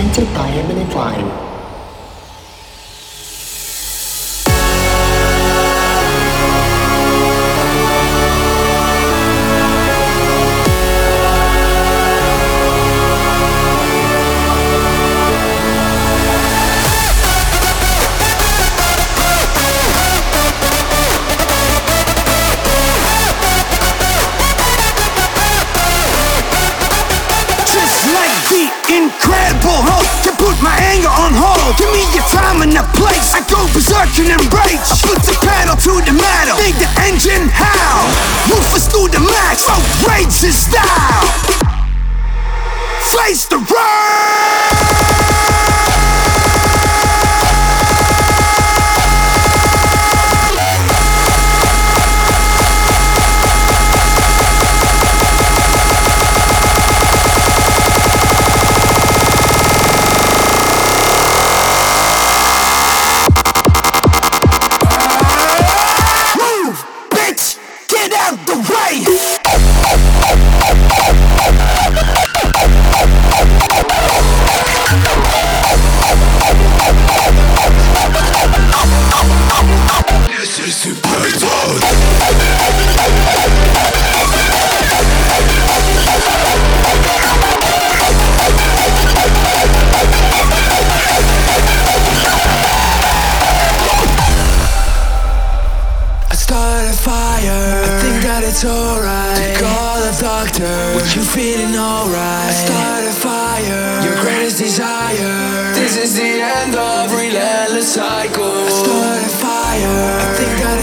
presented by Imminent Line.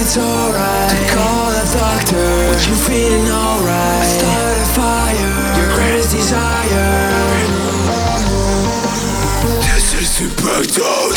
it's alright. To call a doctor. When you're feeling alright? Start a fire. Your greatest desire. This is the breakdown.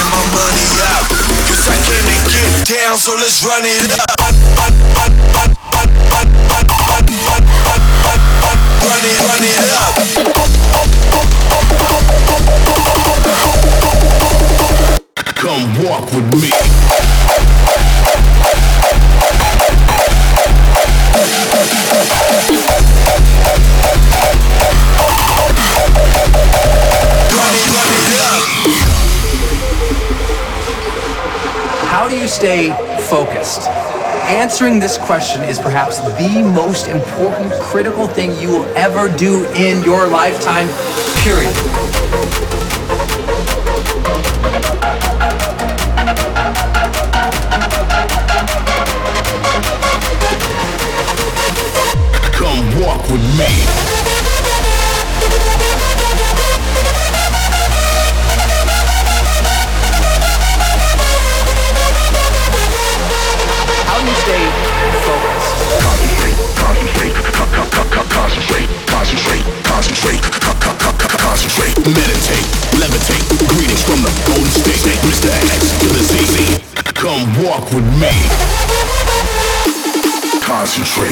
down, so let's run it up. Stay focused? Answering this question is perhaps the most important, critical thing you will ever do in your lifetime, period. Walk with me. Concentrate.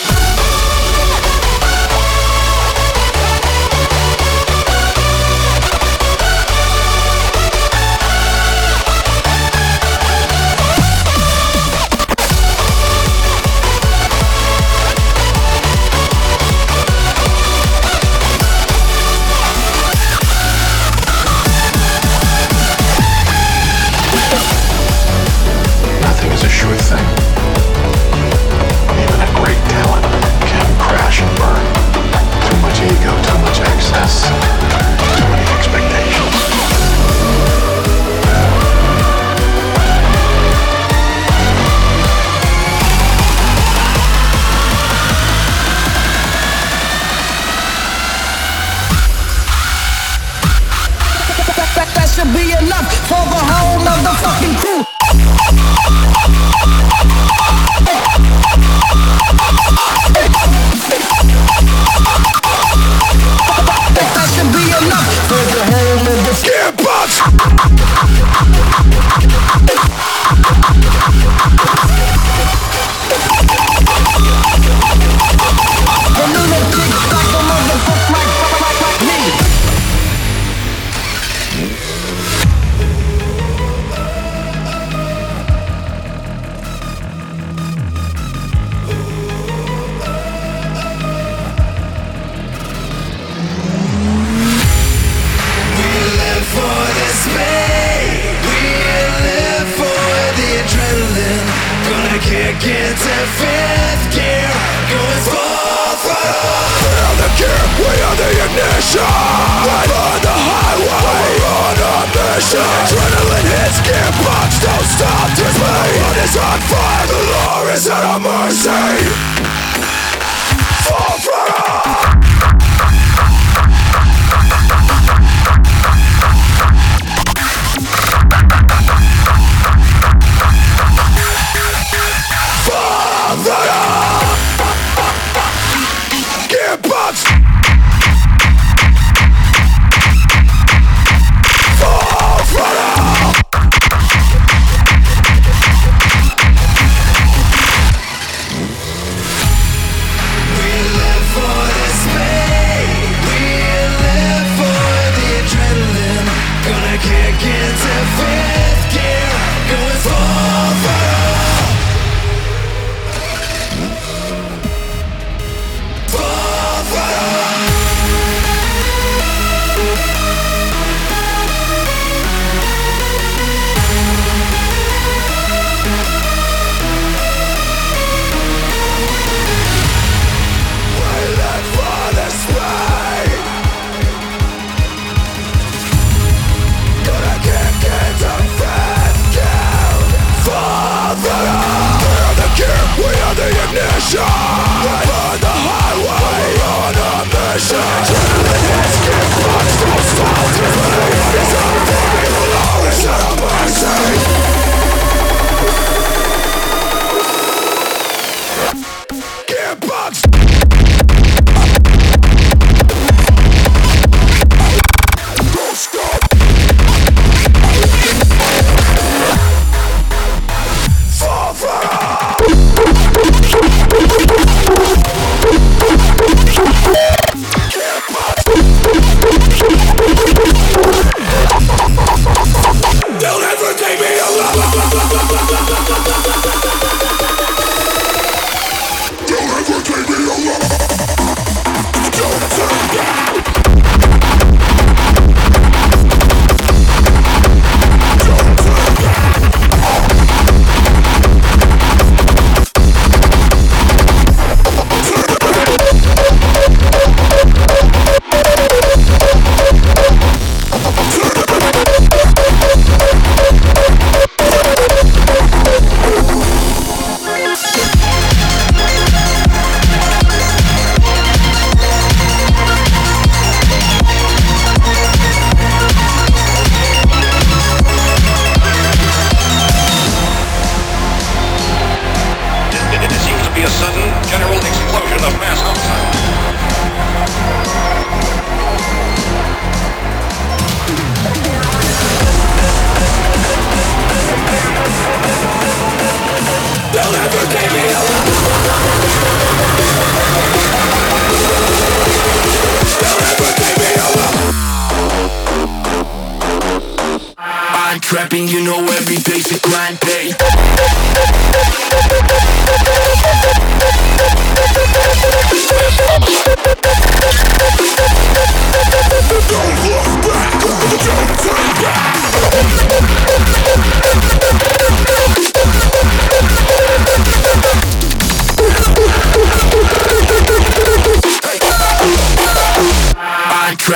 into fifth gear, going full throttle. We're the gear, we are the ignition. We're the highway, we're on a mission. Adrenaline hits, gearbox, don't stop, this me. Blood is on fire, the law is at our mercy.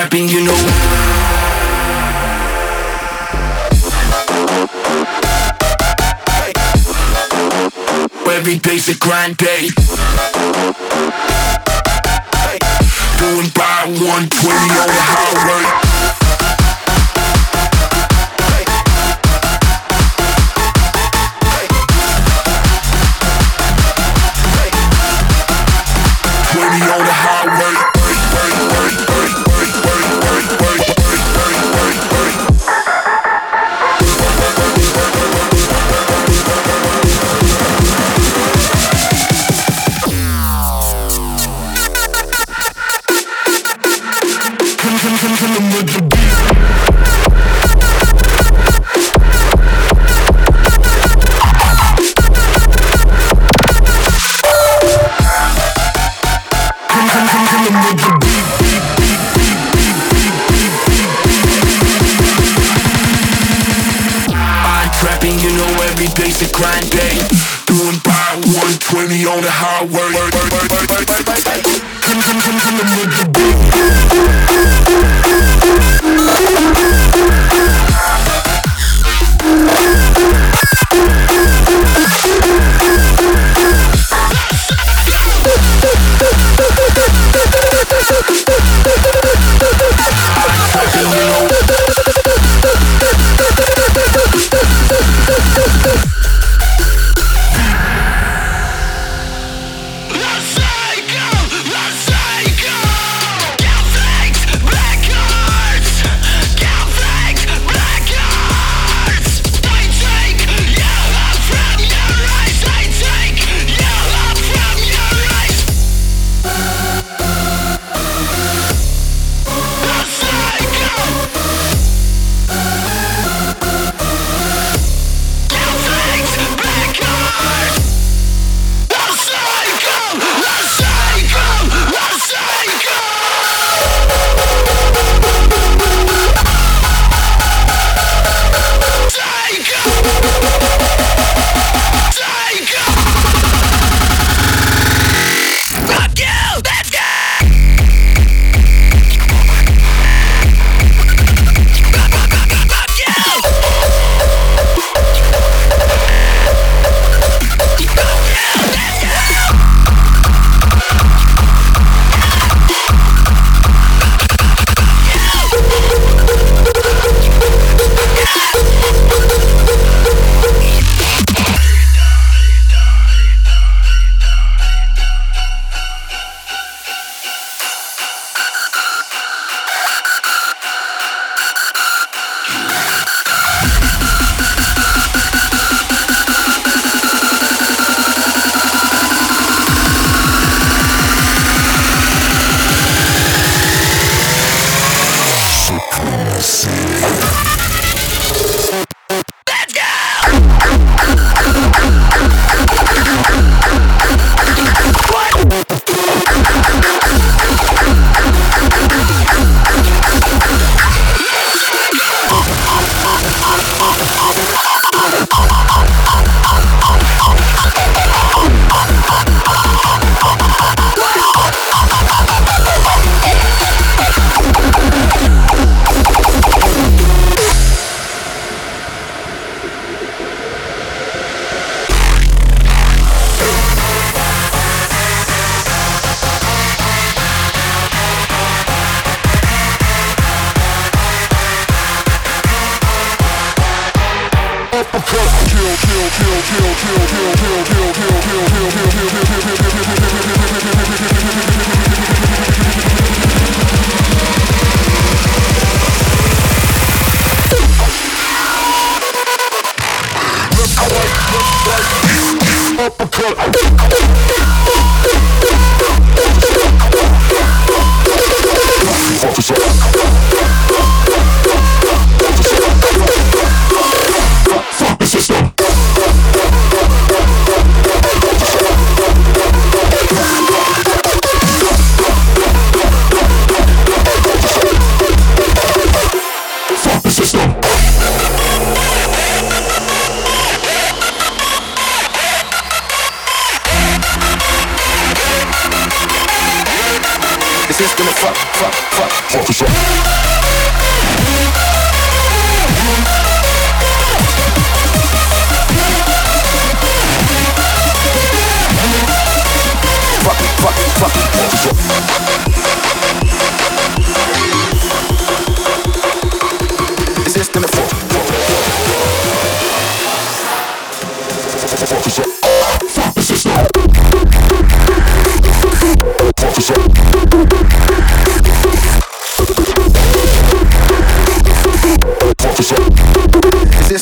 rapping, you know. every day's a grind day. Doing by 120 on the highway. basic grind day. Doing by 120 on the highway.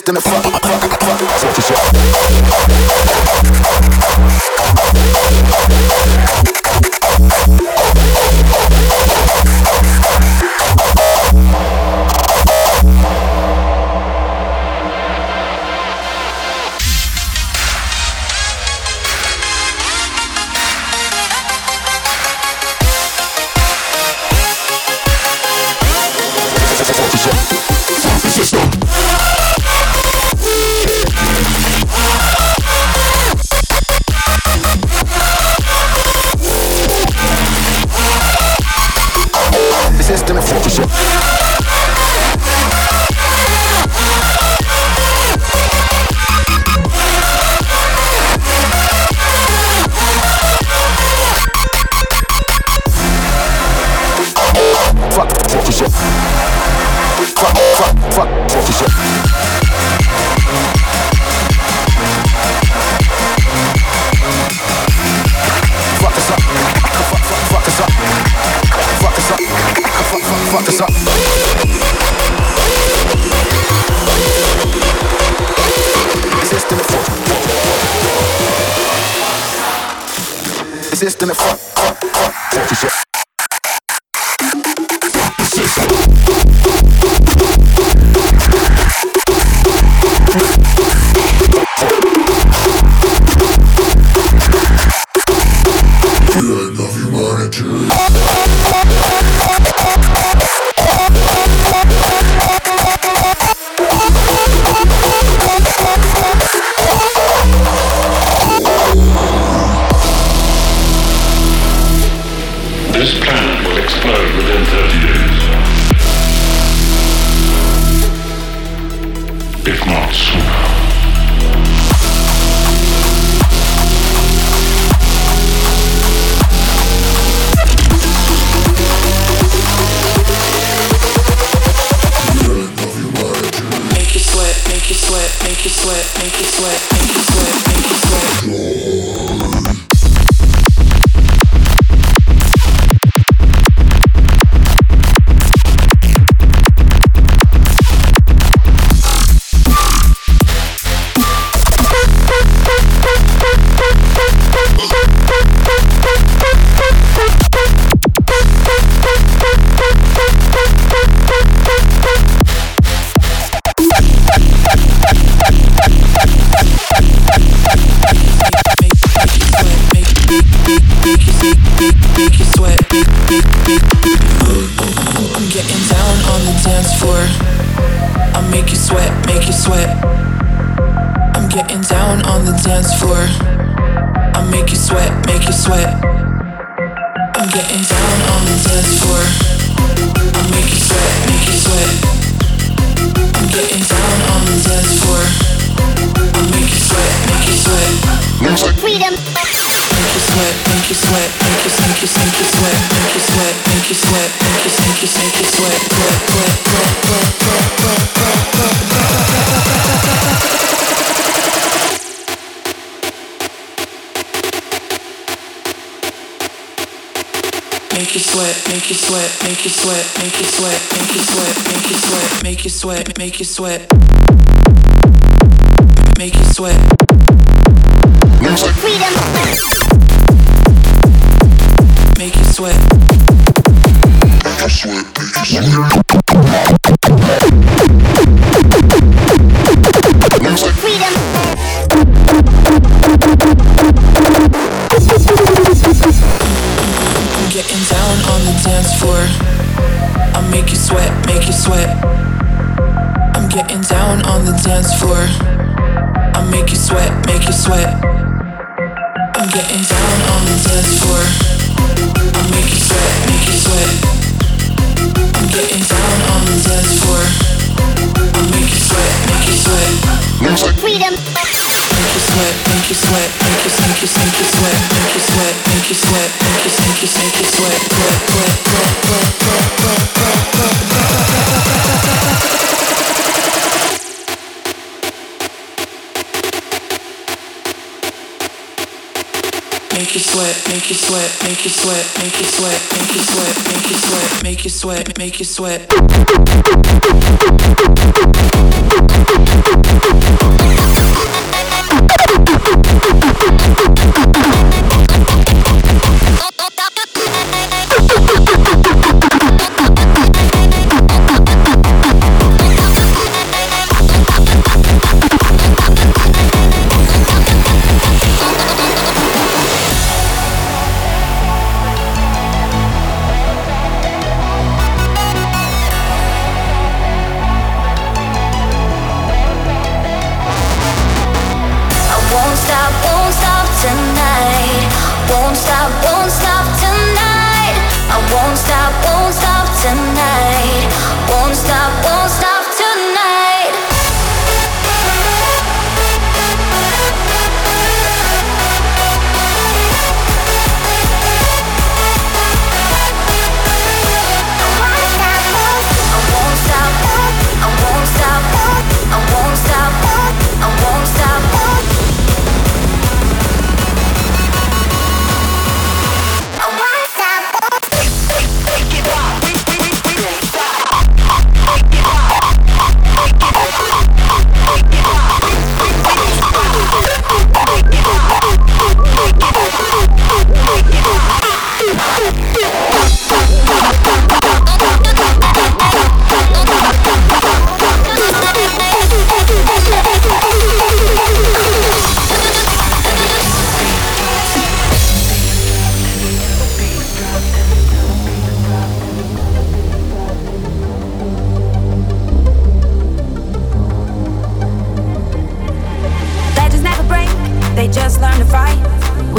system. Fuck. fuck is up. Fuck, fuck, fuck, fuck is up. Fuck us up. Fuck us up. Fuck us up. Fuck us up. Resisting the fuck. Resisting the fuck. Fuck is up. this planet will explode within make you sweat, make you sweat, make you sweat, make you sweat, make you sweat, make you sweat, make you sweat. Make you sweat. Make you sweat, make you sweat, make you sweat, make you sweat, make you sweat, make you sweat, make you sweat, make you sweat. tonight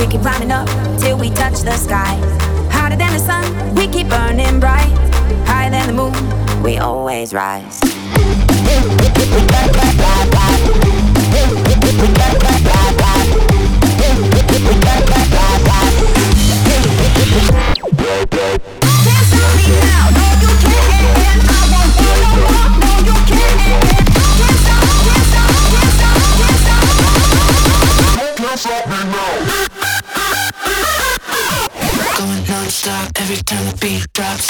keep climbing up till we touch the sky. Hotter than the sun, we keep burning bright. Higher than the moon, we always rise. Can't stop me now, no you can't. I won't fall no you can't. Can't stop, can't stop, can't stop, can't stop. Going non-stop every time the beat drops.